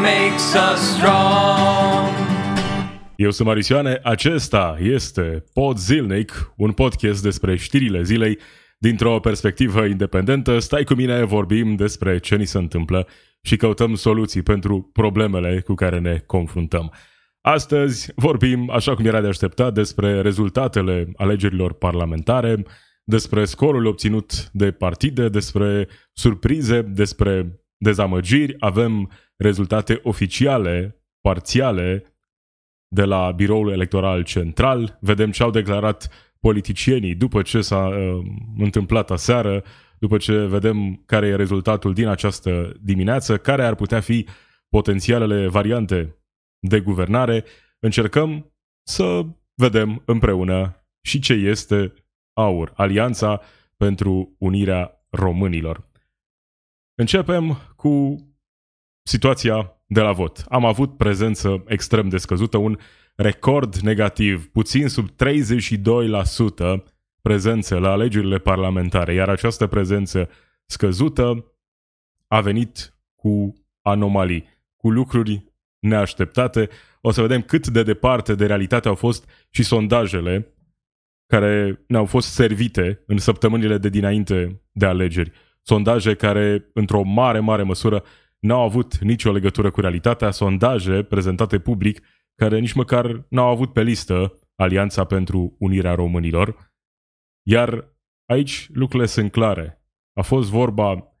makes us strong. Eu sunt Marisioane, acesta este Pod Zilnic, un podcast despre știrile zilei dintr-o perspectivă independentă. Stai cu mine, vorbim despre ce ni se întâmplă și căutăm soluții pentru problemele cu care ne confruntăm. Astăzi vorbim, așa cum era de așteptat, despre rezultatele alegerilor parlamentare, despre scorul obținut de partide, despre surprize, despre dezamăgiri. Avem rezultate oficiale, parțiale, de la Biroul Electoral Central. Vedem ce au declarat politicienii după ce s-a uh, întâmplat aseară, după ce vedem care e rezultatul din această dimineață, care ar putea fi potențialele variante de guvernare. Încercăm să vedem împreună și ce este AUR, Alianța pentru Unirea Românilor. Începem cu situația de la vot. Am avut prezență extrem de scăzută, un record negativ, puțin sub 32% prezență la alegerile parlamentare, iar această prezență scăzută a venit cu anomalii, cu lucruri neașteptate. O să vedem cât de departe de realitate au fost și sondajele care ne-au fost servite în săptămânile de dinainte de alegeri. Sondaje care, într-o mare, mare măsură, n-au avut nicio legătură cu realitatea, sondaje prezentate public care nici măcar n-au avut pe listă Alianța pentru Unirea Românilor. Iar aici lucrurile sunt clare. A fost vorba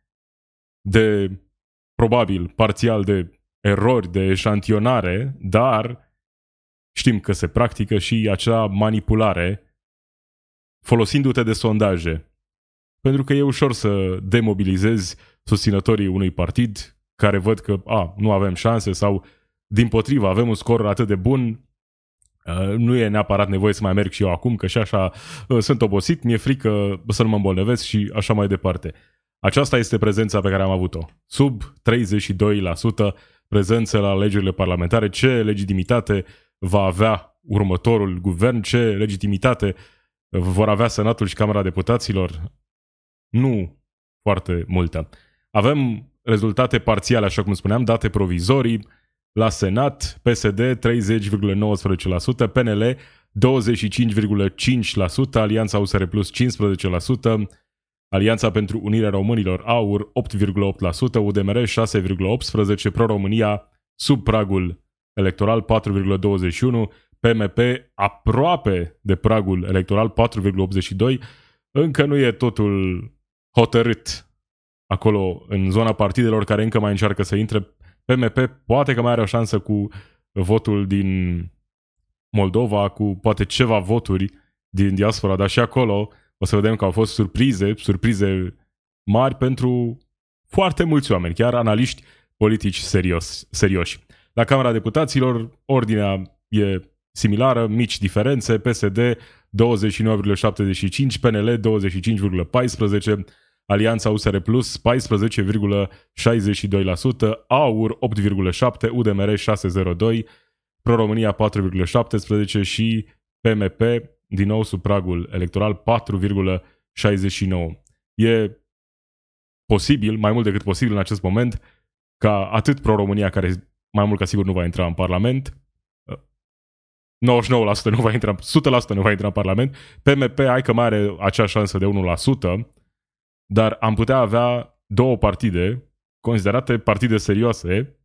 de, probabil, parțial de erori de eșantionare, dar știm că se practică și acea manipulare folosindu-te de sondaje. Pentru că e ușor să demobilizezi susținătorii unui partid care văd că a, nu avem șanse sau din potrivă avem un scor atât de bun, Uh, nu e neapărat nevoie să mai merg și eu acum, că și așa uh, sunt obosit, mi-e frică să nu mă îmbolnăvesc și așa mai departe. Aceasta este prezența pe care am avut-o. Sub 32% prezență la alegerile parlamentare. Ce legitimitate va avea următorul guvern? Ce legitimitate vor avea Senatul și Camera Deputaților? Nu foarte multă. Avem rezultate parțiale, așa cum spuneam, date provizorii. La Senat, PSD 30,19%, PNL 25,5%, Alianța USR Plus 15%, Alianța pentru Unirea Românilor AUR 8,8%, UDMR 6,18%, Pro-România sub pragul electoral 4,21%, PMP aproape de pragul electoral 4,82%, încă nu e totul hotărât acolo în zona partidelor care încă mai încearcă să intre. PMP poate că mai are o șansă cu votul din Moldova, cu poate ceva voturi din diaspora, dar și acolo o să vedem că au fost surprize, surprize mari pentru foarte mulți oameni, chiar analiști politici serios, serioși. La Camera Deputaților, ordinea e similară, mici diferențe, PSD 29,75, PNL 25,14, Alianța USR Plus 14,62%, AUR 8,7%, UDMR 6,02%, Pro-România 4,17% și PMP, din nou sub pragul electoral, 4,69%. E posibil, mai mult decât posibil în acest moment, ca atât Pro-România, care mai mult ca sigur nu va intra în Parlament, 99% nu va intra, 100% nu va intra în Parlament, PMP ai că mai are acea șansă de 1%, dar am putea avea două partide considerate partide serioase,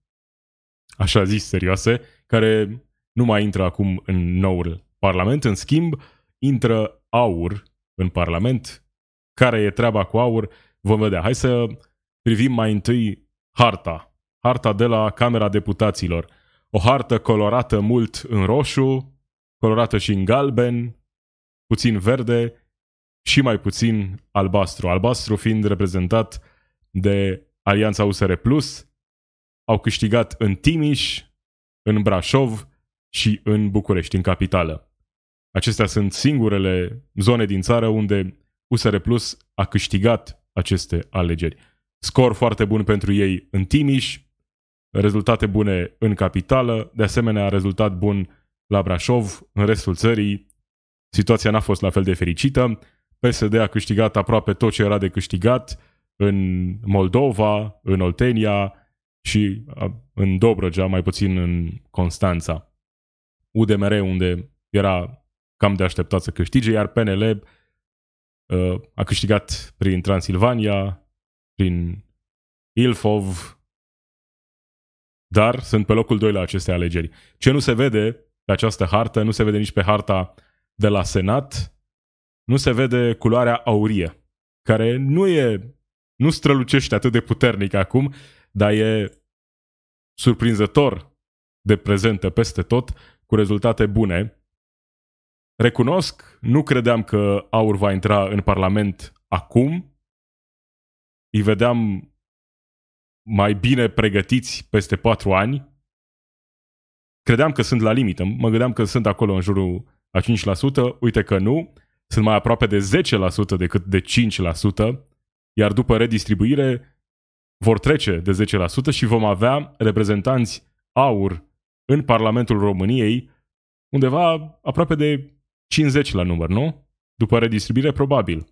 așa zis serioase, care nu mai intră acum în noul Parlament. În schimb, intră aur în Parlament. Care e treaba cu aur? Vom vedea. Hai să privim mai întâi harta. Harta de la Camera Deputaților. O hartă colorată mult în roșu, colorată și în galben, puțin verde și mai puțin albastru. Albastru fiind reprezentat de Alianța USR Plus, au câștigat în Timiș, în Brașov și în București, în capitală. Acestea sunt singurele zone din țară unde USR Plus a câștigat aceste alegeri. Scor foarte bun pentru ei în Timiș, rezultate bune în capitală, de asemenea rezultat bun la Brașov, în restul țării situația n-a fost la fel de fericită. PSD a câștigat aproape tot ce era de câștigat în Moldova, în Oltenia și în Dobrogea, mai puțin în Constanța. UDMR, unde era cam de așteptat să câștige, iar PNL uh, a câștigat prin Transilvania, prin Ilfov, dar sunt pe locul 2 la aceste alegeri. Ce nu se vede pe această hartă, nu se vede nici pe harta de la Senat, nu se vede culoarea aurie, care nu e, nu strălucește atât de puternic acum, dar e surprinzător de prezentă peste tot, cu rezultate bune. Recunosc, nu credeam că Aur va intra în Parlament acum. Îi vedeam mai bine pregătiți peste patru ani. Credeam că sunt la limită. Mă gândeam că sunt acolo în jurul a 5%. Uite că nu. Sunt mai aproape de 10% decât de 5%. Iar după redistribuire vor trece de 10% și vom avea reprezentanți aur în Parlamentul României undeva aproape de 50 la număr, nu? După redistribuire, probabil.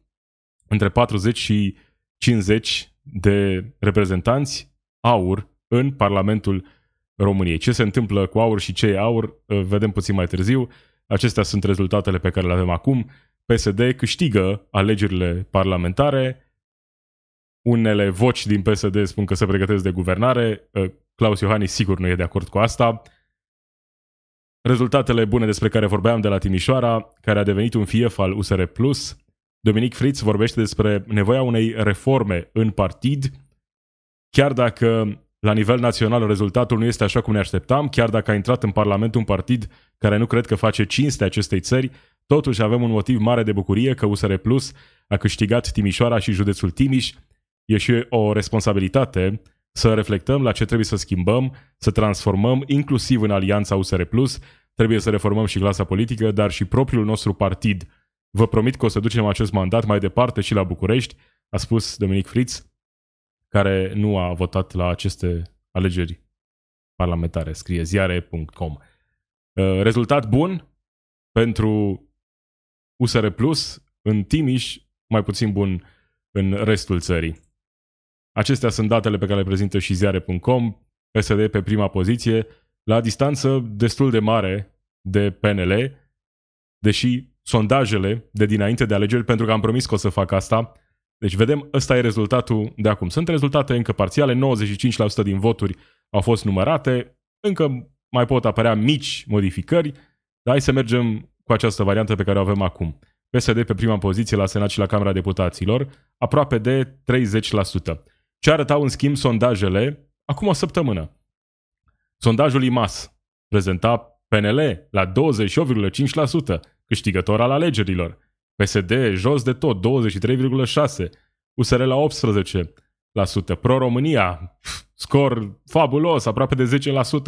Între 40 și 50 de reprezentanți aur în Parlamentul României. Ce se întâmplă cu aur și ce e aur, vedem puțin mai târziu. Acestea sunt rezultatele pe care le avem acum. PSD câștigă alegerile parlamentare. Unele voci din PSD spun că se pregătesc de guvernare. Claus Iohannis sigur nu e de acord cu asta. Rezultatele bune despre care vorbeam de la Timișoara, care a devenit un fief al USR+, Dominic Fritz vorbește despre nevoia unei reforme în partid, chiar dacă la nivel național rezultatul nu este așa cum ne așteptam, chiar dacă a intrat în Parlament un partid care nu cred că face cinste acestei țări, totuși avem un motiv mare de bucurie că USR Plus a câștigat Timișoara și județul Timiș. E și o responsabilitate să reflectăm la ce trebuie să schimbăm, să transformăm, inclusiv în alianța USR Plus, trebuie să reformăm și clasa politică, dar și propriul nostru partid. Vă promit că o să ducem acest mandat mai departe și la București, a spus Dominic Fritz, care nu a votat la aceste alegeri parlamentare, scrie ziare.com. Uh, rezultat bun pentru USR Plus în Timiș, mai puțin bun în restul țării. Acestea sunt datele pe care le prezintă și ziare.com, PSD pe prima poziție, la distanță destul de mare de PNL, deși sondajele de dinainte de alegeri, pentru că am promis că o să fac asta, deci vedem, ăsta e rezultatul de acum. Sunt rezultate încă parțiale, 95% din voturi au fost numărate, încă mai pot apărea mici modificări, dar hai să mergem cu această variantă pe care o avem acum. PSD pe prima poziție la Senat și la Camera Deputaților, aproape de 30%. Ce arătau în schimb sondajele acum o săptămână? Sondajul IMAS prezenta PNL la 28,5%, câștigător al alegerilor. PSD jos de tot, 23,6%. USR la 18%. Pro-România, scor fabulos, aproape de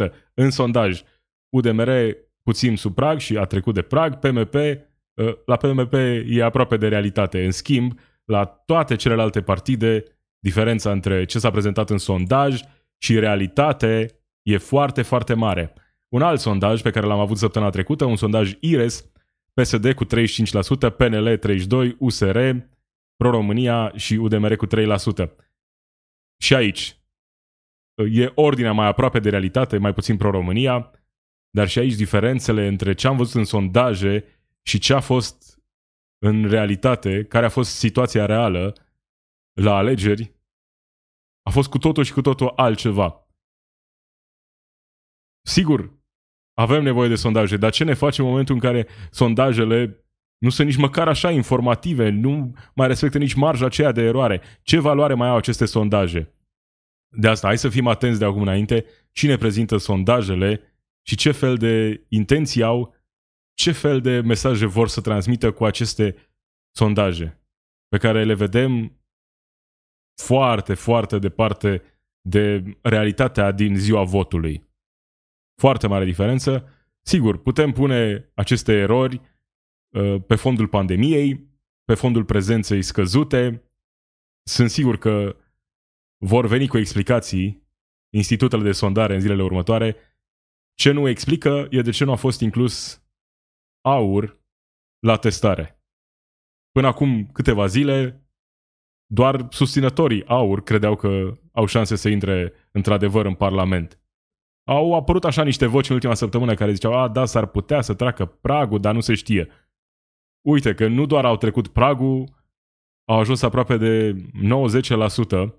10% în sondaj. UDMR puțin sub prag și a trecut de prag. PMP, ă, la PMP e aproape de realitate. În schimb, la toate celelalte partide, diferența între ce s-a prezentat în sondaj și realitate e foarte, foarte mare. Un alt sondaj pe care l-am avut săptămâna trecută, un sondaj IRES, PSD cu 35%, PNL 32%, USR, Pro-România și UDMR cu 3%. Și aici e ordinea mai aproape de realitate, mai puțin Pro-România, dar și aici diferențele între ce am văzut în sondaje și ce a fost în realitate, care a fost situația reală la alegeri, a fost cu totul și cu totul altceva. Sigur, avem nevoie de sondaje, dar ce ne facem în momentul în care sondajele nu sunt nici măcar așa informative, nu mai respectă nici marja aceea de eroare? Ce valoare mai au aceste sondaje? De asta, hai să fim atenți de acum înainte cine prezintă sondajele și ce fel de intenții au, ce fel de mesaje vor să transmită cu aceste sondaje, pe care le vedem foarte, foarte departe de realitatea din ziua votului. Foarte mare diferență. Sigur, putem pune aceste erori uh, pe fondul pandemiei, pe fondul prezenței scăzute. Sunt sigur că vor veni cu explicații institutele de sondare în zilele următoare. Ce nu explică e de ce nu a fost inclus aur la testare. Până acum câteva zile, doar susținătorii aur credeau că au șanse să intre într-adevăr în Parlament. Au apărut așa niște voci în ultima săptămână care ziceau, a, da, s-ar putea să treacă pragul, dar nu se știe. Uite că nu doar au trecut pragul, au ajuns aproape de 90%,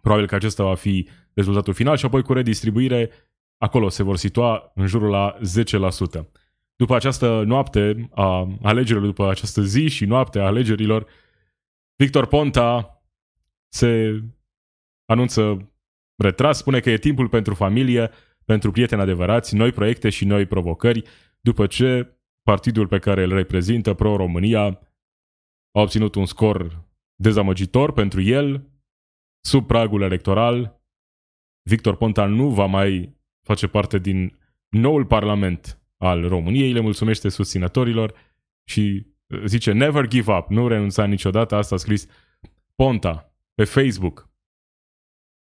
probabil că acesta va fi rezultatul final și apoi cu redistribuire, acolo se vor situa în jurul la 10%. După această noapte a alegerilor, după această zi și noapte a alegerilor, Victor Ponta se anunță retras, spune că e timpul pentru familie, pentru prieteni adevărați, noi proiecte și noi provocări, după ce partidul pe care îl reprezintă, Pro-România, a obținut un scor dezamăgitor pentru el, sub pragul electoral, Victor Ponta nu va mai face parte din noul parlament al României, le mulțumește susținătorilor și uh, zice never give up, nu renunța niciodată, asta a scris Ponta pe Facebook.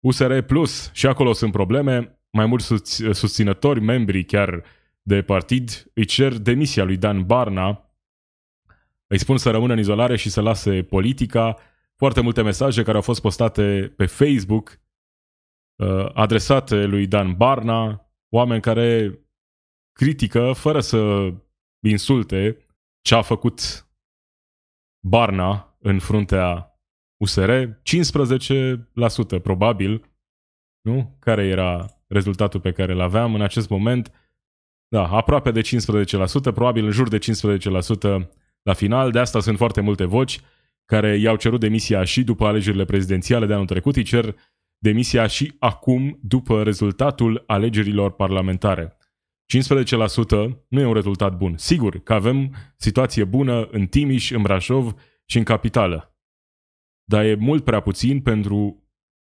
USR Plus, și acolo sunt probleme, mai mulți susținători, membri chiar de partid, îi cer demisia lui Dan Barna, îi spun să rămână în izolare și să lase politica. Foarte multe mesaje care au fost postate pe Facebook, uh, adresate lui Dan Barna, oameni care critică, fără să insulte, ce a făcut Barna în fruntea USR, 15% probabil, nu? Care era rezultatul pe care îl aveam în acest moment? Da, aproape de 15%, probabil în jur de 15% la final. De asta sunt foarte multe voci care i-au cerut demisia și după alegerile prezidențiale de anul trecut, îi cer demisia și acum după rezultatul alegerilor parlamentare. 15% nu e un rezultat bun. Sigur că avem situație bună în Timiș, în Brașov și în capitală. Dar e mult prea puțin pentru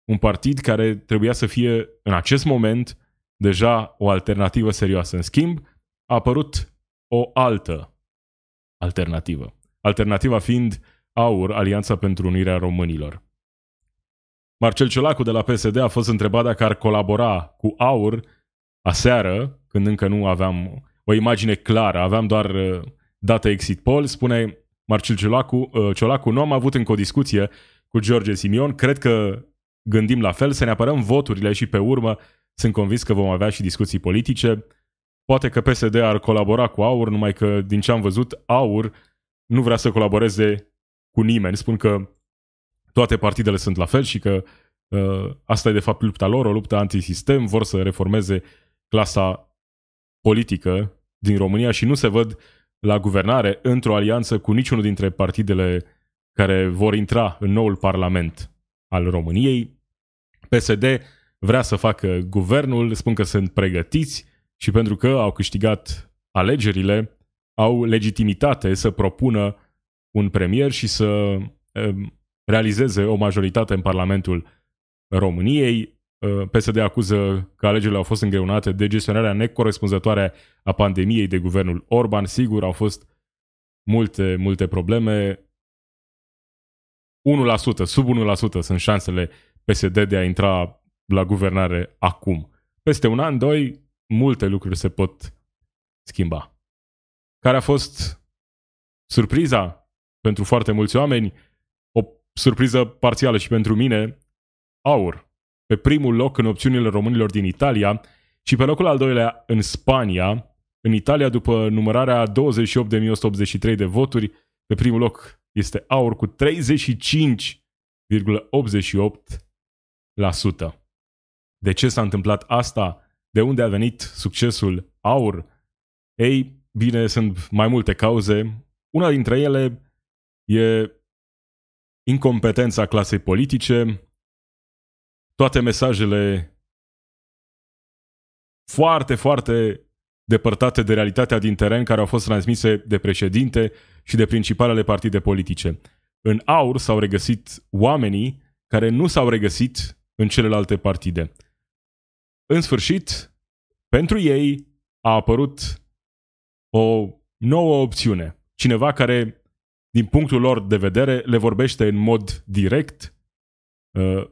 un partid care trebuia să fie în acest moment deja o alternativă serioasă. În schimb, a apărut o altă alternativă. Alternativa fiind AUR, Alianța pentru Unirea Românilor. Marcel Ciolacu de la PSD a fost întrebat dacă ar colabora cu AUR aseară, când încă nu aveam o imagine clară, aveam doar uh, data exit poll, spune Marcel Ciolacu, uh, Ciolacu, nu am avut încă o discuție cu George Simion, cred că gândim la fel, să ne apărăm voturile și pe urmă sunt convins că vom avea și discuții politice. Poate că PSD ar colabora cu AUR, numai că din ce am văzut, AUR nu vrea să colaboreze cu nimeni. Spun că toate partidele sunt la fel și că uh, asta e de fapt lupta lor, o luptă antisistem, vor să reformeze clasa politică din România și nu se văd la guvernare într-o alianță cu niciunul dintre partidele care vor intra în noul Parlament al României. PSD vrea să facă guvernul, spun că sunt pregătiți și pentru că au câștigat alegerile, au legitimitate să propună un premier și să um, realizeze o majoritate în Parlamentul României. Uh, PSD acuză că alegerile au fost îngreunate de gestionarea necorespunzătoare a pandemiei de guvernul Orban. Sigur, au fost multe, multe probleme. 1%, sub 1% sunt șansele PSD de a intra la guvernare acum. Peste un an, doi, multe lucruri se pot schimba. Care a fost surpriza pentru foarte mulți oameni? O surpriză parțială și pentru mine, aur pe primul loc în opțiunile românilor din Italia și pe locul al doilea în Spania. În Italia, după numărarea 28.183 de voturi, pe primul loc este Aur cu 35,88%. De ce s-a întâmplat asta? De unde a venit succesul Aur? Ei, bine, sunt mai multe cauze. Una dintre ele e incompetența clasei politice, toate mesajele foarte, foarte depărtate de realitatea din teren care au fost transmise de președinte și de principalele partide politice. În aur s-au regăsit oamenii care nu s-au regăsit în celelalte partide. În sfârșit, pentru ei a apărut o nouă opțiune. Cineva care, din punctul lor de vedere, le vorbește în mod direct, uh,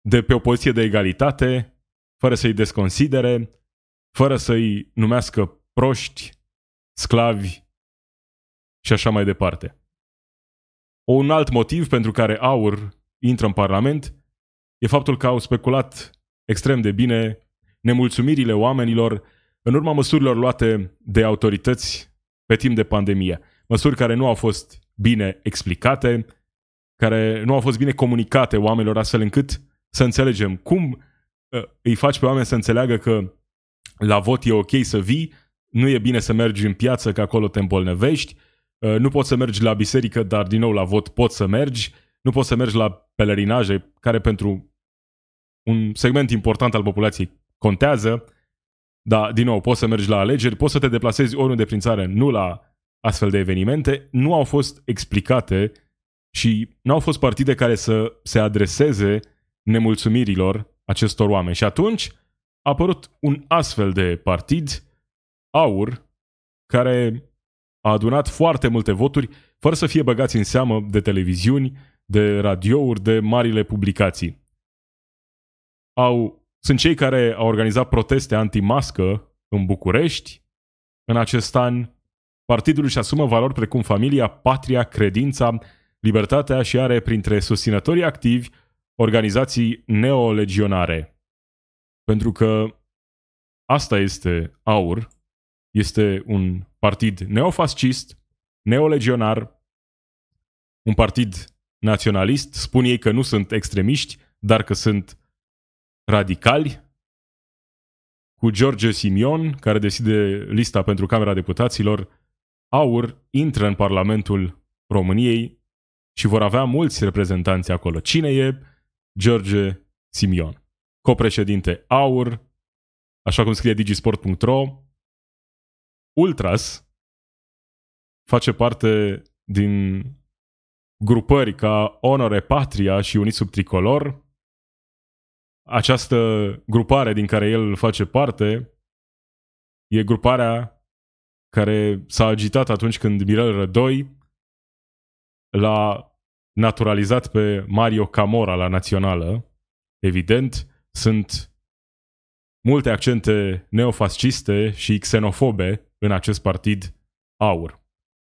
de pe o poziție de egalitate, fără să-i desconsidere, fără să-i numească proști, sclavi și așa mai departe. Un alt motiv pentru care aur intră în Parlament e faptul că au speculat extrem de bine nemulțumirile oamenilor în urma măsurilor luate de autorități pe timp de pandemie. Măsuri care nu au fost bine explicate, care nu au fost bine comunicate oamenilor astfel încât să înțelegem cum uh, îi faci pe oameni să înțeleagă că la vot e ok să vii, nu e bine să mergi în piață că acolo te îmbolnăvești, uh, nu poți să mergi la biserică, dar din nou la vot poți să mergi, nu poți să mergi la pelerinaje, care pentru un segment important al populației contează, dar din nou poți să mergi la alegeri, poți să te deplasezi oriunde prin țară, nu la astfel de evenimente, nu au fost explicate și nu au fost partide care să se adreseze nemulțumirilor acestor oameni. Și atunci a apărut un astfel de partid, AUR, care a adunat foarte multe voturi fără să fie băgați în seamă de televiziuni, de radiouri, de marile publicații. Au, sunt cei care au organizat proteste anti-mască în București. În acest an, partidul își asumă valori precum familia, patria, credința, libertatea și are printre susținătorii activi organizații neolegionare. Pentru că asta este AUR, este un partid neofascist, neolegionar, un partid naționalist, spun ei că nu sunt extremiști, dar că sunt radicali, cu George Simion, care decide lista pentru Camera Deputaților, AUR intră în Parlamentul României și vor avea mulți reprezentanți acolo. Cine e George Simion? Copreședinte AUR, așa cum scrie digisport.ro, Ultras face parte din grupări ca Onore Patria și Unit sub Tricolor. Această grupare din care el face parte e gruparea care s-a agitat atunci când Mirel Rădoi l-a naturalizat pe Mario Camora la națională. Evident, sunt multe accente neofasciste și xenofobe în acest partid aur.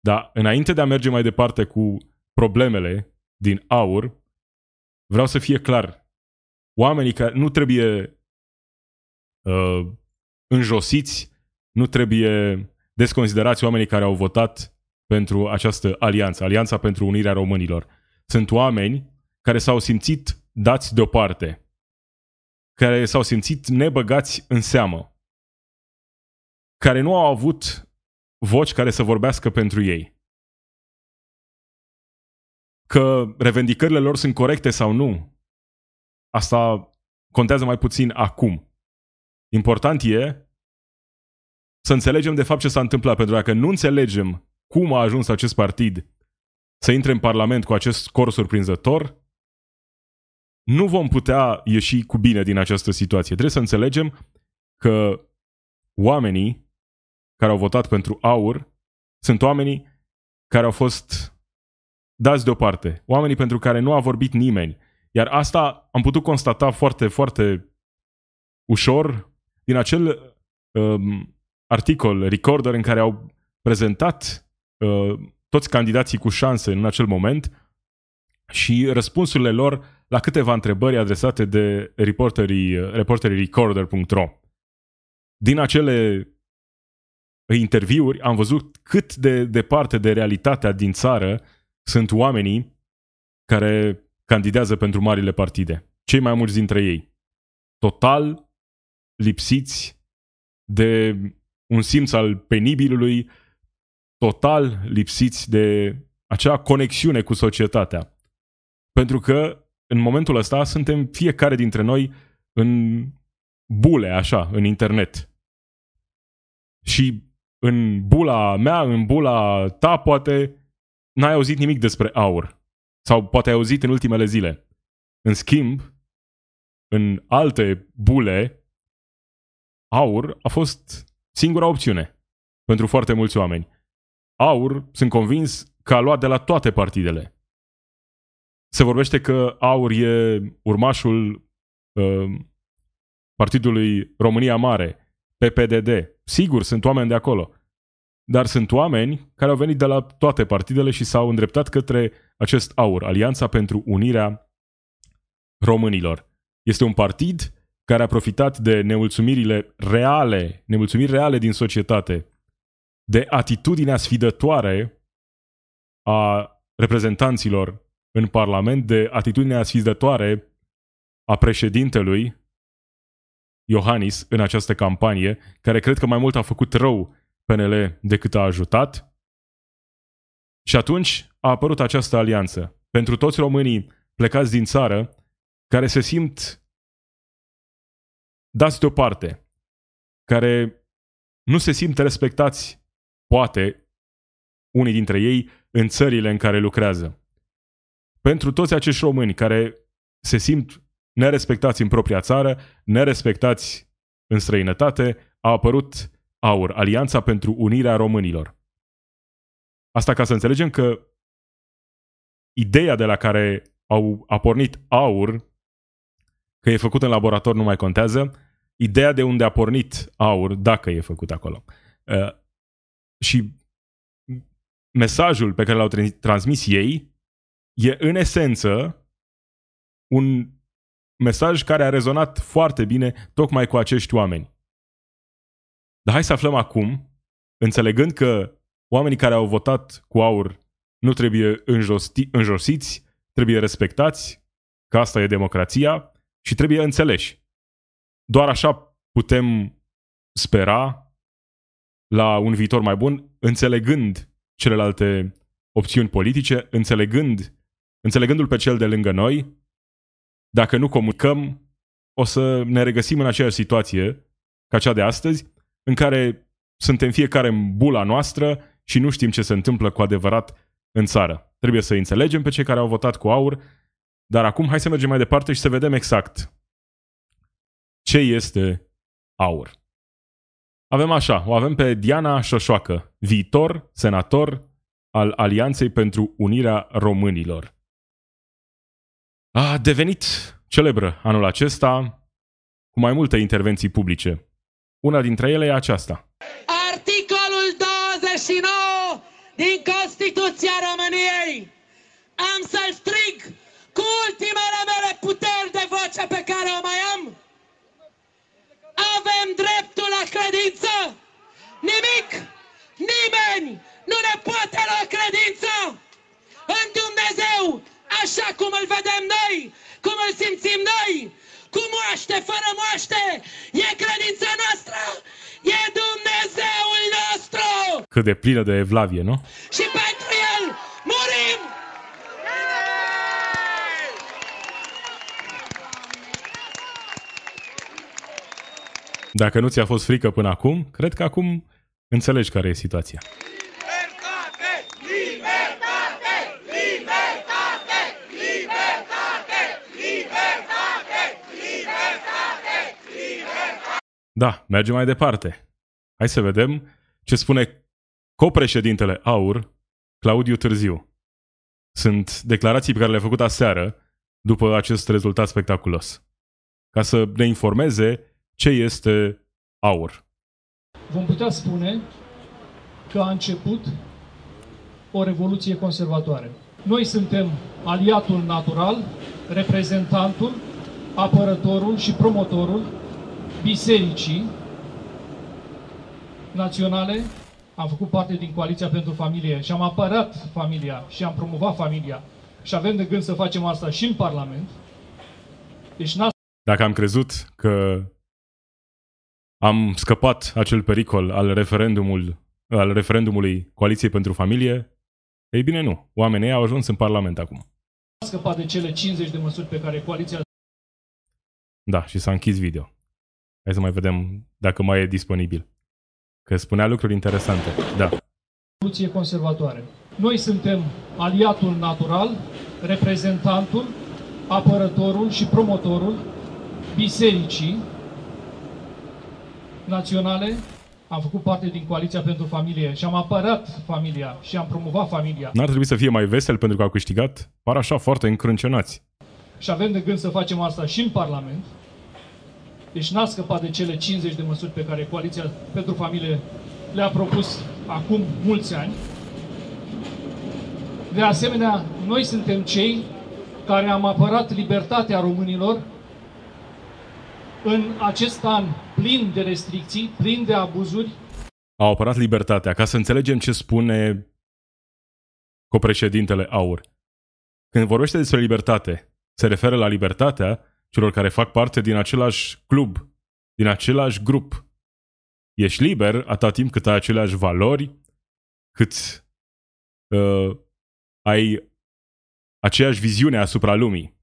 Dar înainte de a merge mai departe cu problemele din aur, vreau să fie clar. Oamenii care nu trebuie uh, înjosiți, nu trebuie desconsiderați oamenii care au votat pentru această alianță, Alianța pentru Unirea Românilor. Sunt oameni care s-au simțit dați deoparte, care s-au simțit nebăgați în seamă, care nu au avut voci care să vorbească pentru ei. Că revendicările lor sunt corecte sau nu, asta contează mai puțin acum. Important e să înțelegem de fapt ce s-a întâmplat, pentru că dacă nu înțelegem cum a ajuns acest partid să intre în Parlament cu acest scor surprinzător, nu vom putea ieși cu bine din această situație. Trebuie să înțelegem că oamenii care au votat pentru aur sunt oamenii care au fost dați deoparte, oamenii pentru care nu a vorbit nimeni. Iar asta am putut constata foarte, foarte ușor din acel um, articol, Recorder, în care au prezentat uh, toți candidații cu șanse în acel moment și răspunsurile lor la câteva întrebări adresate de reporterii, reporterii recorder.ro. Din acele interviuri am văzut cât de departe de realitatea din țară sunt oamenii care candidează pentru marile partide. Cei mai mulți dintre ei. Total lipsiți de un simț al penibilului, total lipsiți de acea conexiune cu societatea. Pentru că în momentul ăsta suntem fiecare dintre noi în bule, așa, în internet. Și în bula mea, în bula ta, poate n-ai auzit nimic despre aur. Sau poate ai auzit în ultimele zile. În schimb, în alte bule, aur a fost singura opțiune pentru foarte mulți oameni. Aur, sunt convins că a luat de la toate partidele. Se vorbește că Aur e urmașul uh, Partidului România Mare, PPDD. Sigur, sunt oameni de acolo. Dar sunt oameni care au venit de la toate partidele și s-au îndreptat către acest aur, Alianța pentru Unirea Românilor. Este un partid care a profitat de nemulțumirile reale, nemulțumiri reale din societate, de atitudinea sfidătoare a reprezentanților în Parlament, de atitudinea sfidătoare a președintelui Iohannis în această campanie, care cred că mai mult a făcut rău PNL decât a ajutat. Și atunci a apărut această alianță. Pentru toți românii plecați din țară, care se simt dați deoparte, care nu se simt respectați, poate, unii dintre ei, în țările în care lucrează. Pentru toți acești români care se simt nerespectați în propria țară, nerespectați în străinătate, a apărut AUR, Alianța pentru Unirea Românilor. Asta ca să înțelegem că ideea de la care au, a pornit AUR, că e făcut în laborator nu mai contează, ideea de unde a pornit AUR, dacă e făcut acolo. Uh, și mesajul pe care l-au transmis ei e în esență un mesaj care a rezonat foarte bine tocmai cu acești oameni. Dar hai să aflăm acum, înțelegând că oamenii care au votat cu aur nu trebuie înjosti, înjosiți, trebuie respectați, că asta e democrația și trebuie înțeleși. Doar așa putem spera la un viitor mai bun, înțelegând celelalte opțiuni politice, înțelegând, înțelegându-l pe cel de lângă noi, dacă nu comunicăm, o să ne regăsim în aceeași situație ca cea de astăzi, în care suntem fiecare în bula noastră și nu știm ce se întâmplă cu adevărat în țară. Trebuie să înțelegem pe cei care au votat cu aur, dar acum hai să mergem mai departe și să vedem exact ce este aur. Avem așa, o avem pe Diana Șoșoacă, viitor senator al Alianței pentru Unirea Românilor. A devenit celebră anul acesta cu mai multe intervenții publice. Una dintre ele e aceasta. Articolul 29 din Constituția României. Am să-l strig cu ultimele mele puteri de voce pe care o mai am. Avem dreptul la credință. Nimic, nimeni nu ne poate lua credință în Dumnezeu așa cum îl vedem noi, cum îl simțim noi, cu moaște, fără moaște, e credința noastră, e Dumnezeul nostru! Cât de plină de evlavie, nu? Și pentru el murim! Dacă nu ți-a fost frică până acum, cred că acum înțelegi care e situația. Da, mergem mai departe. Hai să vedem ce spune copreședintele AUR, Claudiu Târziu. Sunt declarații pe care le-a făcut aseară după acest rezultat spectaculos. Ca să ne informeze ce este AUR. Vom putea spune că a început o revoluție conservatoare. Noi suntem aliatul natural, reprezentantul, apărătorul și promotorul bisericii naționale, am făcut parte din Coaliția pentru Familie și am apărat familia și am promovat familia și avem de gând să facem asta și în Parlament. Deci Dacă am crezut că am scăpat acel pericol al, referendumul, al referendumului Coaliției pentru Familie, ei bine nu. Oamenii au ajuns în Parlament acum. A scăpat de cele 50 de măsuri pe care Coaliția... Da, și s-a închis video. Hai să mai vedem dacă mai e disponibil. Că spunea lucruri interesante. Da. Soluție conservatoare. Noi suntem aliatul natural, reprezentantul, apărătorul și promotorul bisericii naționale, am făcut parte din Coaliția pentru Familie și am apărat familia și am promovat familia. N-ar trebui să fie mai vesel pentru că au câștigat? Par așa foarte încrâncenați. Și avem de gând să facem asta și în Parlament. Deci n-a scăpat de cele 50 de măsuri pe care Coaliția pentru Familie le-a propus acum mulți ani. De asemenea, noi suntem cei care am apărat libertatea românilor în acest an plin de restricții, plin de abuzuri. Au apărat libertatea. Ca să înțelegem ce spune copreședintele Aur. Când vorbește despre libertate, se referă la libertatea celor care fac parte din același club, din același grup. Ești liber atâta timp cât ai aceleași valori, cât uh, ai aceeași viziune asupra lumii.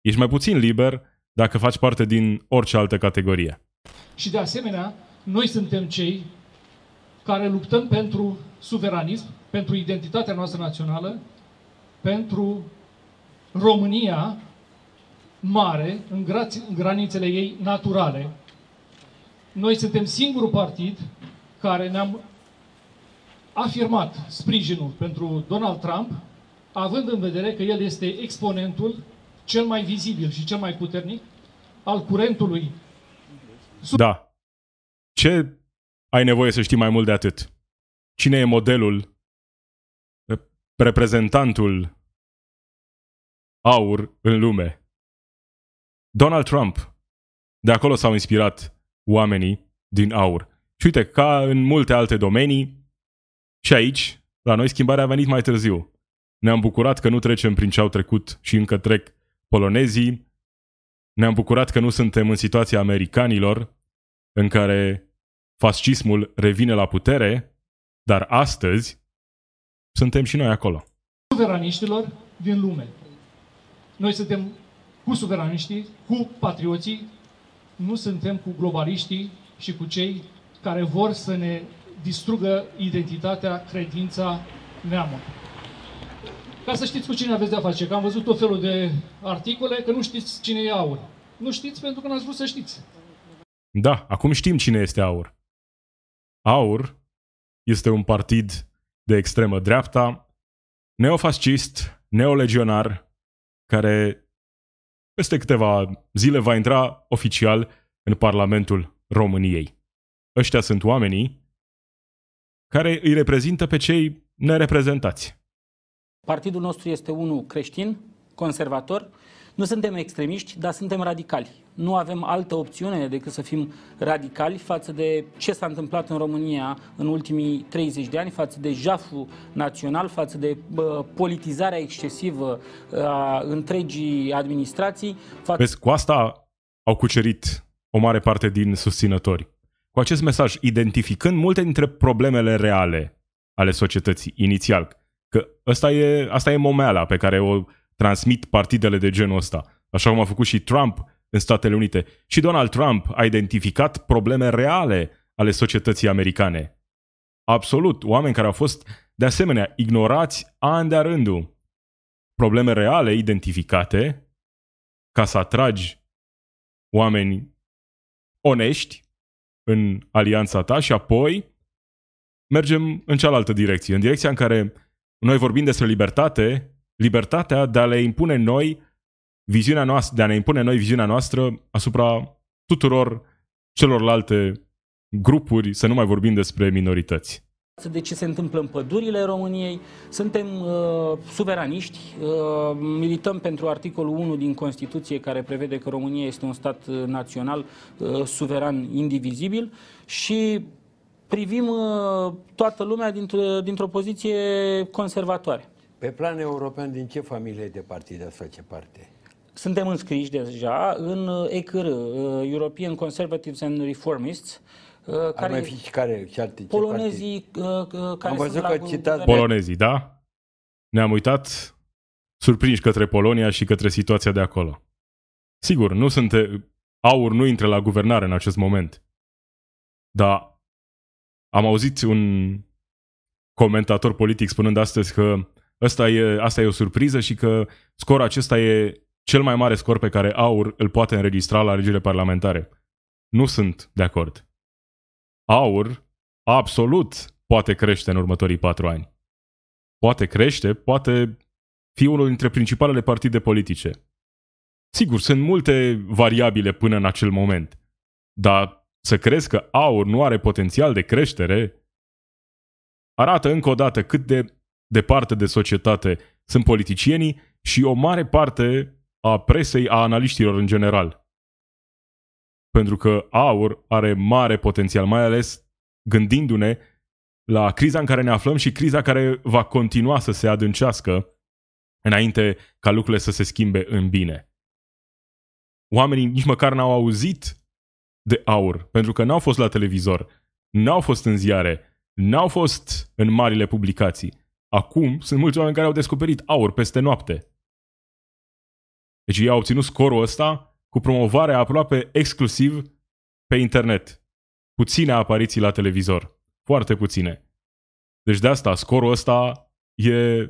Ești mai puțin liber dacă faci parte din orice altă categorie. Și de asemenea, noi suntem cei care luptăm pentru suveranism, pentru identitatea noastră națională, pentru România mare, în, în granițele ei naturale. Noi suntem singurul partid care ne-am afirmat sprijinul pentru Donald Trump, având în vedere că el este exponentul cel mai vizibil și cel mai puternic al curentului. Da. Ce ai nevoie să știi mai mult de atât? Cine e modelul, reprezentantul aur în lume? Donald Trump. De acolo s-au inspirat oamenii din aur. Și uite, ca în multe alte domenii, și aici, la noi, schimbarea a venit mai târziu. Ne-am bucurat că nu trecem prin ce au trecut și încă trec polonezii. Ne-am bucurat că nu suntem în situația americanilor, în care fascismul revine la putere, dar astăzi suntem și noi acolo. Suveraniștilor din lume. Noi suntem cu suveraniștii, cu patrioții, nu suntem cu globaliștii și cu cei care vor să ne distrugă identitatea, credința, neamul. Ca să știți cu cine aveți de-a face, că am văzut tot felul de articole că nu știți cine e aur. Nu știți pentru că n-ați vrut să știți. Da, acum știm cine este aur. Aur este un partid de extremă dreapta, neofascist, neolegionar, care peste câteva zile va intra oficial în Parlamentul României. Ăștia sunt oamenii care îi reprezintă pe cei nereprezentați. Partidul nostru este unul creștin, conservator. Nu suntem extremiști, dar suntem radicali. Nu avem altă opțiune decât să fim radicali față de ce s-a întâmplat în România în ultimii 30 de ani, față de jaful național, față de uh, politizarea excesivă a întregii administrații. Față... Vezi, cu asta au cucerit o mare parte din susținători. Cu acest mesaj, identificând multe dintre problemele reale ale societății inițial, Că asta e, asta e momeala pe care o transmit partidele de genul ăsta. Așa cum a făcut și Trump în Statele Unite. Și Donald Trump a identificat probleme reale ale societății americane. Absolut. Oameni care au fost, de asemenea, ignorați ani de rândul. Probleme reale identificate ca să atragi oameni onești în alianța ta și apoi mergem în cealaltă direcție, în direcția în care noi vorbim despre libertate, libertatea de a le impune noi viziunea noastră, de a ne impune noi viziunea noastră asupra tuturor celorlalte grupuri, să nu mai vorbim despre minorități de ce se întâmplă în pădurile României. Suntem uh, suveraniști, uh, milităm pentru articolul 1 din Constituție care prevede că România este un stat uh, național, uh, suveran, indivizibil și privim uh, toată lumea dintr-o, dintr-o poziție conservatoare. Pe plan european, din ce familie de partide ați face parte? Suntem înscriși deja în uh, ECR, uh, European Conservatives and Reformists, care Ar mai fi care? Ce alte, polonezii ce care Am văzut că citați... Polonezii, da? Ne-am uitat surprinși către Polonia și către situația de acolo. Sigur, nu sunt... Aur nu intră la guvernare în acest moment. Dar am auzit un comentator politic spunând astăzi că asta e, asta e o surpriză și că scorul acesta e cel mai mare scor pe care AUR îl poate înregistra la alegerile parlamentare. Nu sunt de acord. aur absolut poate crește în următorii patru ani. Poate crește, poate fi unul dintre principalele partide politice. Sigur, sunt multe variabile până în acel moment, dar să crezi că aur nu are potențial de creștere arată încă o dată cât de departe de societate sunt politicienii și o mare parte a presei, a analiștilor în general. Pentru că aur are mare potențial, mai ales gândindu-ne la criza în care ne aflăm și criza care va continua să se adâncească înainte ca lucrurile să se schimbe în bine. Oamenii nici măcar n-au auzit de aur, pentru că n-au fost la televizor, n-au fost în ziare, n-au fost în marile publicații. Acum sunt mulți oameni care au descoperit aur peste noapte. Deci ei au obținut scorul ăsta cu promovarea aproape exclusiv pe internet. Puține apariții la televizor. Foarte puține. Deci de asta scorul ăsta e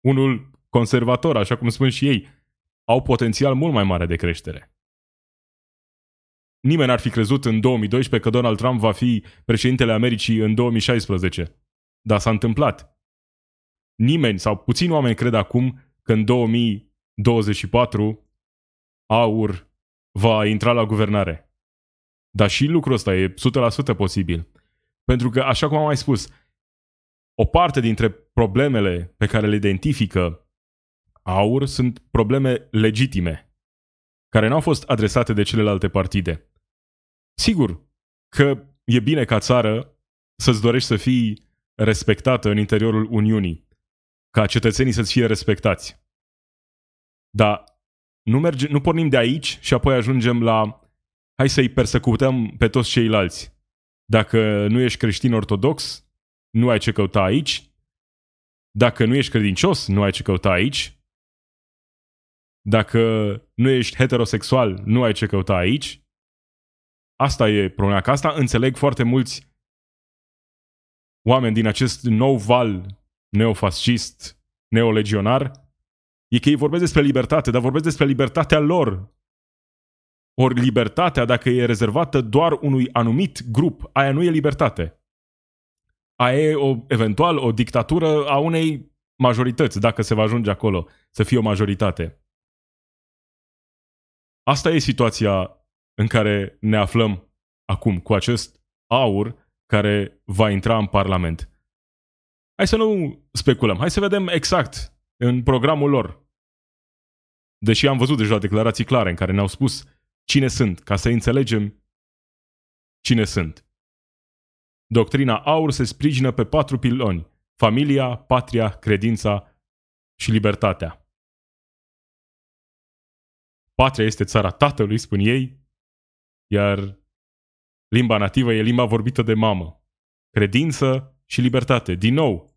unul conservator, așa cum spun și ei. Au potențial mult mai mare de creștere. Nimeni n-ar fi crezut în 2012 că Donald Trump va fi președintele Americii în 2016. Dar s-a întâmplat. Nimeni sau puțini oameni cred acum că în 2024 aur va intra la guvernare. Dar și lucrul ăsta e 100% posibil. Pentru că, așa cum am mai spus, o parte dintre problemele pe care le identifică aur sunt probleme legitime, care nu au fost adresate de celelalte partide. Sigur că e bine ca țară să-ți dorești să fii respectată în interiorul Uniunii, ca cetățenii să-ți fie respectați. Dar nu, merge, nu pornim de aici și apoi ajungem la hai să-i persecutăm pe toți ceilalți. Dacă nu ești creștin ortodox, nu ai ce căuta aici. Dacă nu ești credincios, nu ai ce căuta aici. Dacă nu ești heterosexual, nu ai ce căuta aici. Asta e problema, că asta înțeleg foarte mulți oameni din acest nou val neofascist, neolegionar, e că ei vorbesc despre libertate, dar vorbesc despre libertatea lor. Ori libertatea, dacă e rezervată doar unui anumit grup, aia nu e libertate. Aia e o, eventual o dictatură a unei majorități, dacă se va ajunge acolo să fie o majoritate. Asta e situația în care ne aflăm acum cu acest aur care va intra în Parlament. Hai să nu speculăm, hai să vedem exact în programul lor. Deși am văzut deja declarații clare în care ne-au spus cine sunt, ca să înțelegem cine sunt. Doctrina aur se sprijină pe patru piloni. Familia, patria, credința și libertatea. Patria este țara tatălui, spun ei, iar limba nativă e limba vorbită de mamă. Credință și libertate. Din nou,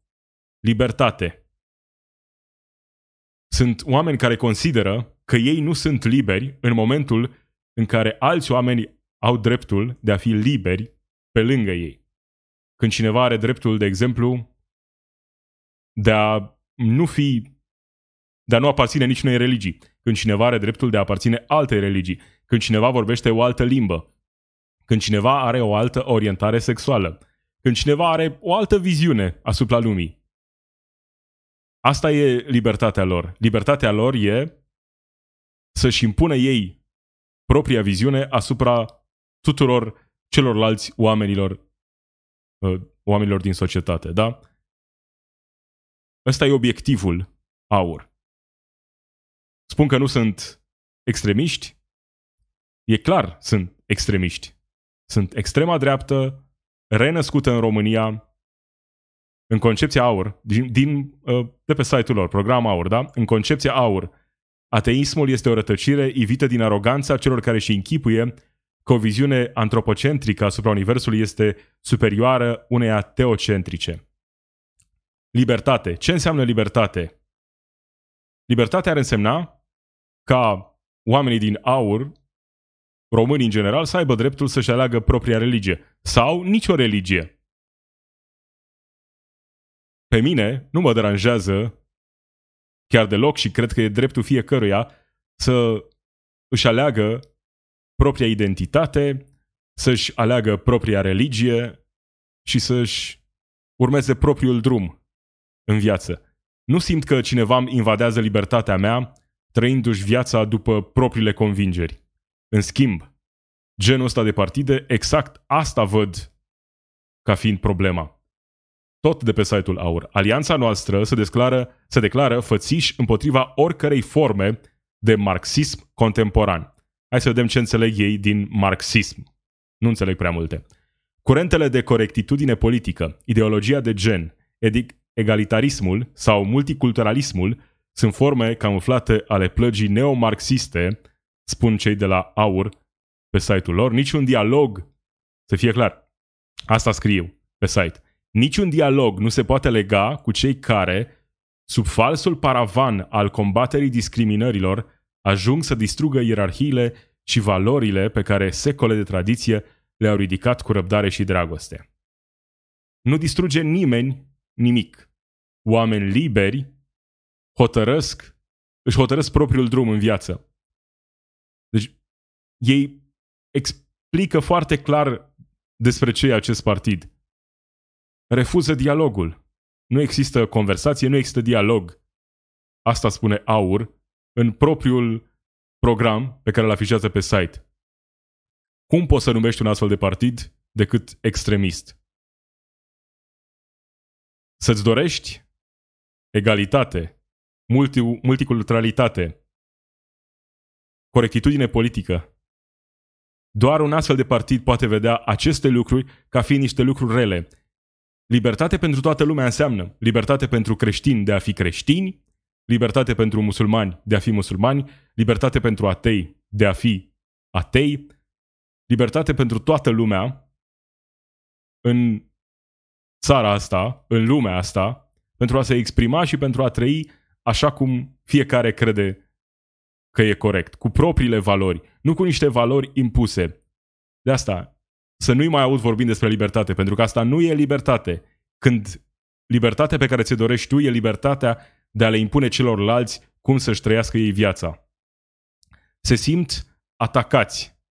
libertate. Sunt oameni care consideră că ei nu sunt liberi în momentul în care alți oameni au dreptul de a fi liberi pe lângă ei. Când cineva are dreptul, de exemplu, de a nu fi de a nu aparține niciunei religii. Când cineva are dreptul de a aparține altei religii când cineva vorbește o altă limbă, când cineva are o altă orientare sexuală, când cineva are o altă viziune asupra lumii. Asta e libertatea lor. Libertatea lor e să-și impună ei propria viziune asupra tuturor celorlalți oamenilor, uh, oamenilor din societate, da? Ăsta e obiectivul aur. Spun că nu sunt extremiști, E clar, sunt extremiști. Sunt extrema dreaptă, renăscută în România, în concepția aur, din, din, uh, de pe site-ul lor, program aur, da? În concepția aur, ateismul este o rătăcire ivită din aroganța celor care și închipuie că o viziune antropocentrică asupra Universului este superioară uneia teocentrice. Libertate. Ce înseamnă libertate? Libertatea ar însemna ca oamenii din aur românii în general să aibă dreptul să-și aleagă propria religie sau nicio religie. Pe mine nu mă deranjează chiar deloc și cred că e dreptul fiecăruia să își aleagă propria identitate, să-și aleagă propria religie și să-și urmeze propriul drum în viață. Nu simt că cineva îmi invadează libertatea mea trăindu-și viața după propriile convingeri. În schimb, genul ăsta de partide, exact asta văd ca fiind problema. Tot de pe site-ul AUR. Alianța noastră se declară, se declară fățiș împotriva oricărei forme de marxism contemporan. Hai să vedem ce înțeleg ei din marxism. Nu înțeleg prea multe. Curentele de corectitudine politică, ideologia de gen, egalitarismul sau multiculturalismul sunt forme camuflate ale plăgii neomarxiste, spun cei de la AUR pe site-ul lor. Niciun dialog, să fie clar, asta scriu pe site, niciun dialog nu se poate lega cu cei care, sub falsul paravan al combaterii discriminărilor, ajung să distrugă ierarhiile și valorile pe care secole de tradiție le-au ridicat cu răbdare și dragoste. Nu distruge nimeni nimic. Oameni liberi hotărăsc, își hotărăsc propriul drum în viață. Deci, ei explică foarte clar despre ce e acest partid. Refuză dialogul. Nu există conversație, nu există dialog. Asta spune Aur în propriul program pe care îl afișează pe site. Cum poți să numești un astfel de partid decât extremist? Să-ți dorești egalitate, multi, multiculturalitate, corectitudine politică. Doar un astfel de partid poate vedea aceste lucruri ca fiind niște lucruri rele. Libertate pentru toată lumea înseamnă libertate pentru creștini de a fi creștini, libertate pentru musulmani de a fi musulmani, libertate pentru atei de a fi atei, libertate pentru toată lumea în țara asta, în lumea asta, pentru a se exprima și pentru a trăi așa cum fiecare crede că e corect, cu propriile valori, nu cu niște valori impuse. De asta, să nu-i mai aud vorbind despre libertate, pentru că asta nu e libertate. Când libertatea pe care ți-o dorești tu e libertatea de a le impune celorlalți cum să-și trăiască ei viața. Se simt atacați.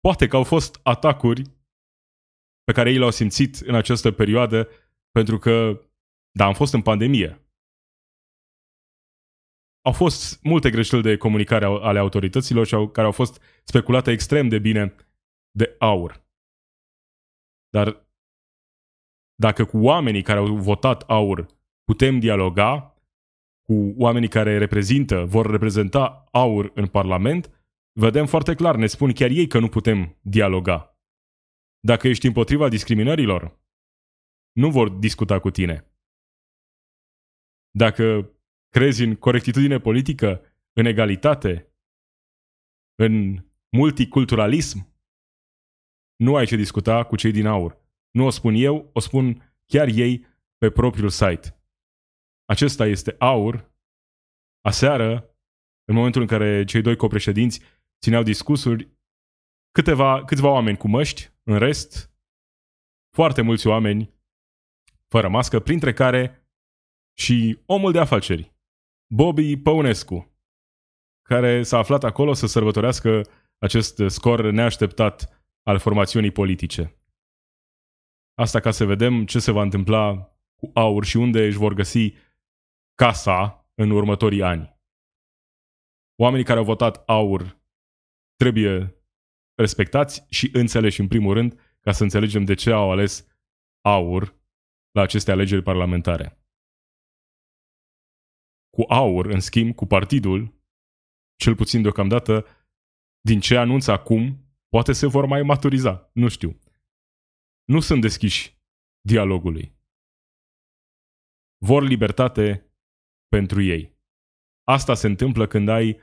Poate că au fost atacuri pe care ei le-au simțit în această perioadă pentru că, da, am fost în pandemie. Au fost multe greșeli de comunicare ale autorităților și au, care au fost speculate extrem de bine de aur. Dar dacă cu oamenii care au votat aur putem dialoga, cu oamenii care reprezintă, vor reprezenta aur în Parlament, vedem foarte clar, ne spun chiar ei că nu putem dialoga. Dacă ești împotriva discriminărilor, nu vor discuta cu tine. Dacă crezi în corectitudine politică, în egalitate, în multiculturalism, nu ai ce discuta cu cei din aur. Nu o spun eu, o spun chiar ei pe propriul site. Acesta este aur. Aseară, în momentul în care cei doi copreședinți țineau discursuri, câteva, câțiva oameni cu măști, în rest, foarte mulți oameni fără mască, printre care și omul de afaceri, Bobby Păunescu, care s-a aflat acolo să sărbătorească acest scor neașteptat al formațiunii politice. Asta ca să vedem ce se va întâmpla cu aur și unde își vor găsi casa în următorii ani. Oamenii care au votat aur trebuie respectați și înțeleși în primul rând ca să înțelegem de ce au ales aur la aceste alegeri parlamentare. Cu aur, în schimb, cu partidul, cel puțin deocamdată, din ce anunță acum, poate se vor mai maturiza, nu știu. Nu sunt deschiși dialogului. Vor libertate pentru ei. Asta se întâmplă când ai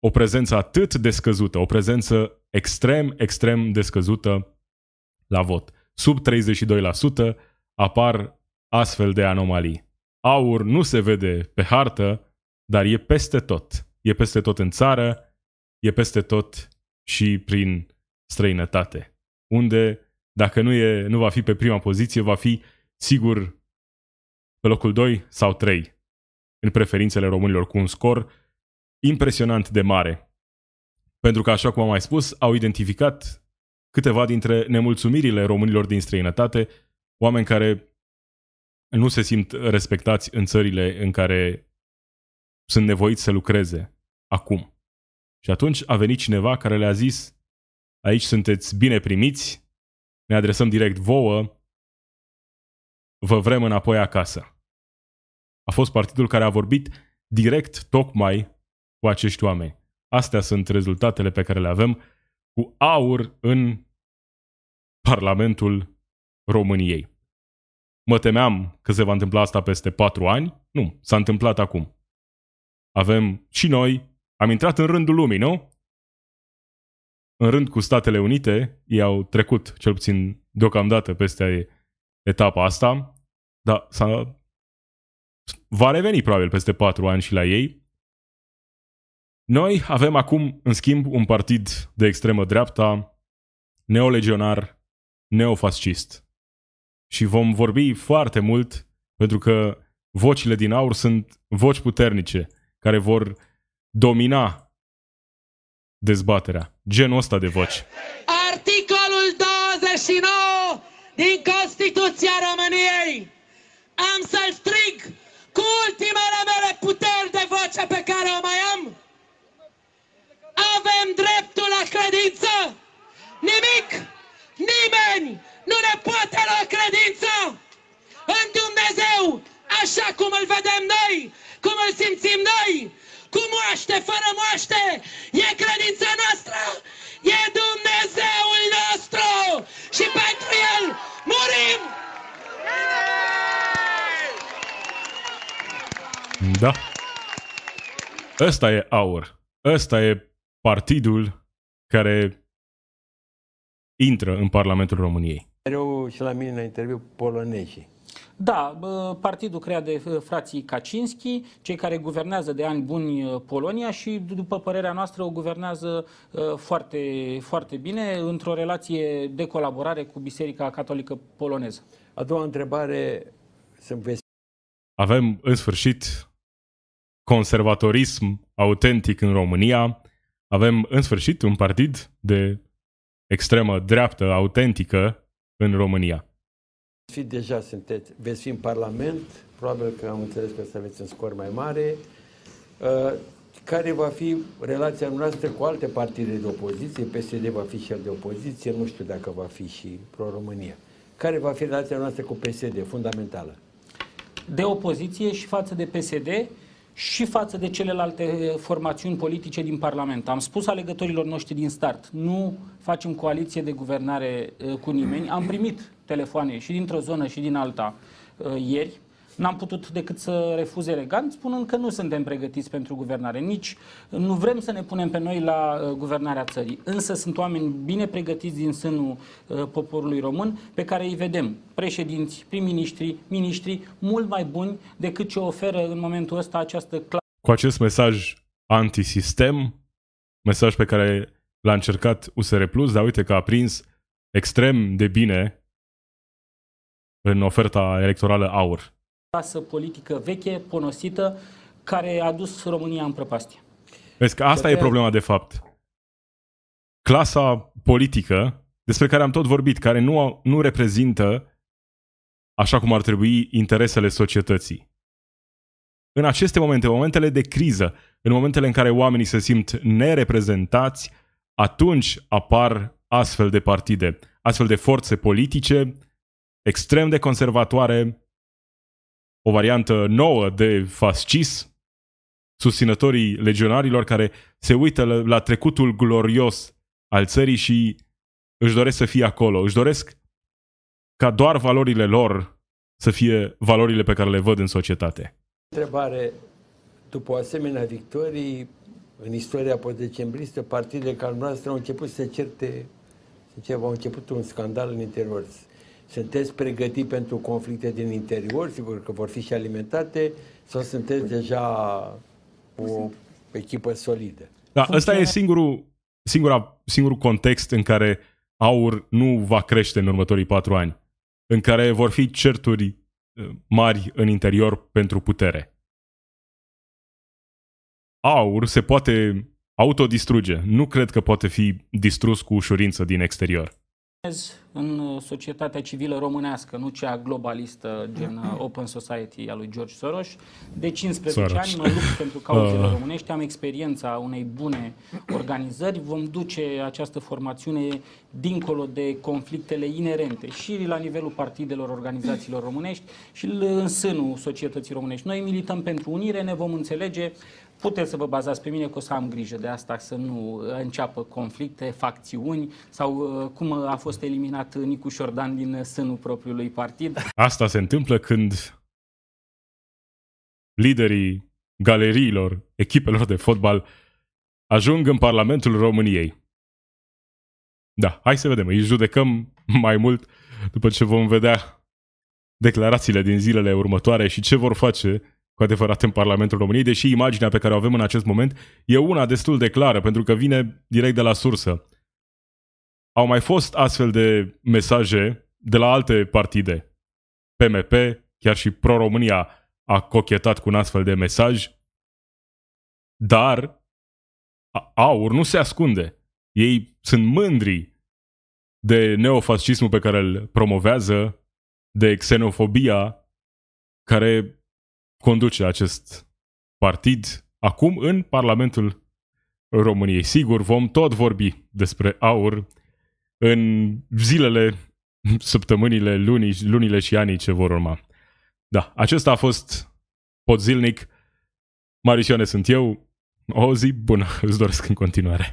o prezență atât de scăzută, o prezență extrem, extrem de scăzută la vot. Sub 32% apar astfel de anomalii. Aur nu se vede pe hartă, dar e peste tot. E peste tot în țară, e peste tot și prin străinătate. Unde, dacă nu, e, nu va fi pe prima poziție, va fi sigur pe locul 2 sau 3 în preferințele românilor cu un scor impresionant de mare. Pentru că, așa cum am mai spus, au identificat câteva dintre nemulțumirile românilor din străinătate, oameni care nu se simt respectați în țările în care sunt nevoiți să lucreze acum. Și atunci a venit cineva care le-a zis aici sunteți bine primiți, ne adresăm direct vouă, vă vrem înapoi acasă. A fost partidul care a vorbit direct tocmai cu acești oameni. Astea sunt rezultatele pe care le avem cu aur în Parlamentul României. Mă temeam că se va întâmpla asta peste patru ani. Nu, s-a întâmplat acum. Avem și noi, am intrat în rândul lumii, nu? În rând cu Statele Unite, ei au trecut, cel puțin deocamdată, peste etapa asta, dar s-a, va reveni probabil peste patru ani și la ei. Noi avem acum, în schimb, un partid de extremă dreapta, neolegionar, neofascist. Și vom vorbi foarte mult, pentru că vocile din aur sunt voci puternice, care vor domina dezbaterea. Genul ăsta de voci. Articolul 29 din Constituția României. Am să-l strig cu ultimele mele puteri de voce pe care o mai am. Avem dreptul la credință. Nimic, nimeni nu ne poate lua credință în Dumnezeu așa cum îl vedem noi, cum îl simțim noi, cu moaște, fără moaște, e credința noastră, e Dumnezeul nostru și pentru El murim! Da. Ăsta e aur. Ăsta e partidul care intră în Parlamentul României. Mereu și la mine la interviu polonezii. Da, bă, partidul creat de uh, frații Kaczynski, cei care guvernează de ani buni uh, Polonia și, după părerea noastră, o guvernează uh, foarte, foarte bine într-o relație de colaborare cu Biserica Catolică Poloneză. A doua întrebare, sunt veți Avem, în sfârșit, conservatorism autentic în România. Avem, în sfârșit, un partid de extremă dreaptă autentică în România. Fi deja, sunteți, veți fi în Parlament, probabil că am înțeles că o să aveți un scor mai mare. Uh, Care va fi relația noastră cu alte partide de opoziție? PSD va fi și el de opoziție, nu știu dacă va fi și Pro-România. Care va fi relația noastră cu PSD, fundamentală? de opoziție și față de PSD și față de celelalte formațiuni politice din Parlament. Am spus alegătorilor noștri din start, nu facem coaliție de guvernare uh, cu nimeni. Am primit telefoane și dintr-o zonă și din alta uh, ieri. N-am putut decât să refuz elegant, spunând că nu suntem pregătiți pentru guvernare. Nici nu vrem să ne punem pe noi la uh, guvernarea țării. Însă sunt oameni bine pregătiți din sânul uh, poporului român, pe care îi vedem președinți, prim-ministri, ministri, mult mai buni decât ce oferă în momentul ăsta această clasă Cu acest mesaj antisistem, mesaj pe care l-a încercat USR Plus, dar uite că a prins extrem de bine în oferta electorală aur. clasă politică veche, ponosită, care a dus România în prăpastie. Vezi că asta Și e pe- problema de fapt. Clasa politică, despre care am tot vorbit, care nu, nu reprezintă așa cum ar trebui interesele societății. În aceste momente, în momentele de criză, în momentele în care oamenii se simt nereprezentați, atunci apar astfel de partide, astfel de forțe politice extrem de conservatoare, o variantă nouă de fascism, susținătorii legionarilor care se uită la, la trecutul glorios al țării și își doresc să fie acolo, își doresc ca doar valorile lor să fie valorile pe care le văd în societate. Întrebare, după o asemenea victorii, în istoria postdecembristă, partidele ca al noastră au început să se certe, să ceva, au început un scandal în interior. Sunteți pregătiți pentru conflicte din interior, sigur că vor fi și alimentate, sau sunteți deja o echipă solidă? Da, ăsta e singurul, singura, singurul context în care aur nu va crește în următorii patru ani, în care vor fi certuri eh, mari în interior pentru putere. Aur se poate autodistruge. Nu cred că poate fi distrus cu ușurință din exterior. În uh, societatea civilă românească, nu cea globalistă, gen uh, Open Society a lui George Soros. De 15 Soros. ani mă lupt pentru cauzele Ah. românești, am experiența unei bune organizări, vom duce această formațiune dincolo de conflictele inerente și la nivelul partidelor, organizațiilor românești și l- în sânul societății românești. Noi milităm pentru unire, ne vom înțelege, Puteți să vă bazați pe mine că o să am grijă de asta, să nu înceapă conflicte, facțiuni sau uh, cum a fost eliminat Nicu Șordan din sânul propriului partid. Asta se întâmplă când liderii galeriilor, echipelor de fotbal ajung în Parlamentul României. Da, hai să vedem, îi judecăm mai mult după ce vom vedea declarațiile din zilele următoare și ce vor face cu adevărat în Parlamentul României, deși imaginea pe care o avem în acest moment e una destul de clară, pentru că vine direct de la sursă. Au mai fost astfel de mesaje de la alte partide. PMP, chiar și Pro-România a cochetat cu un astfel de mesaj, dar a- AUR nu se ascunde. Ei sunt mândri de neofascismul pe care îl promovează, de xenofobia care conduce acest partid acum în Parlamentul României. Sigur, vom tot vorbi despre AUR în zilele, săptămânile, lunii, lunile și anii ce vor urma. Da, acesta a fost Pod Zilnic. Marisioane sunt eu. O zi bună îți doresc în continuare.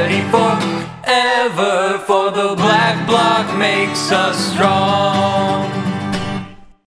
us strong.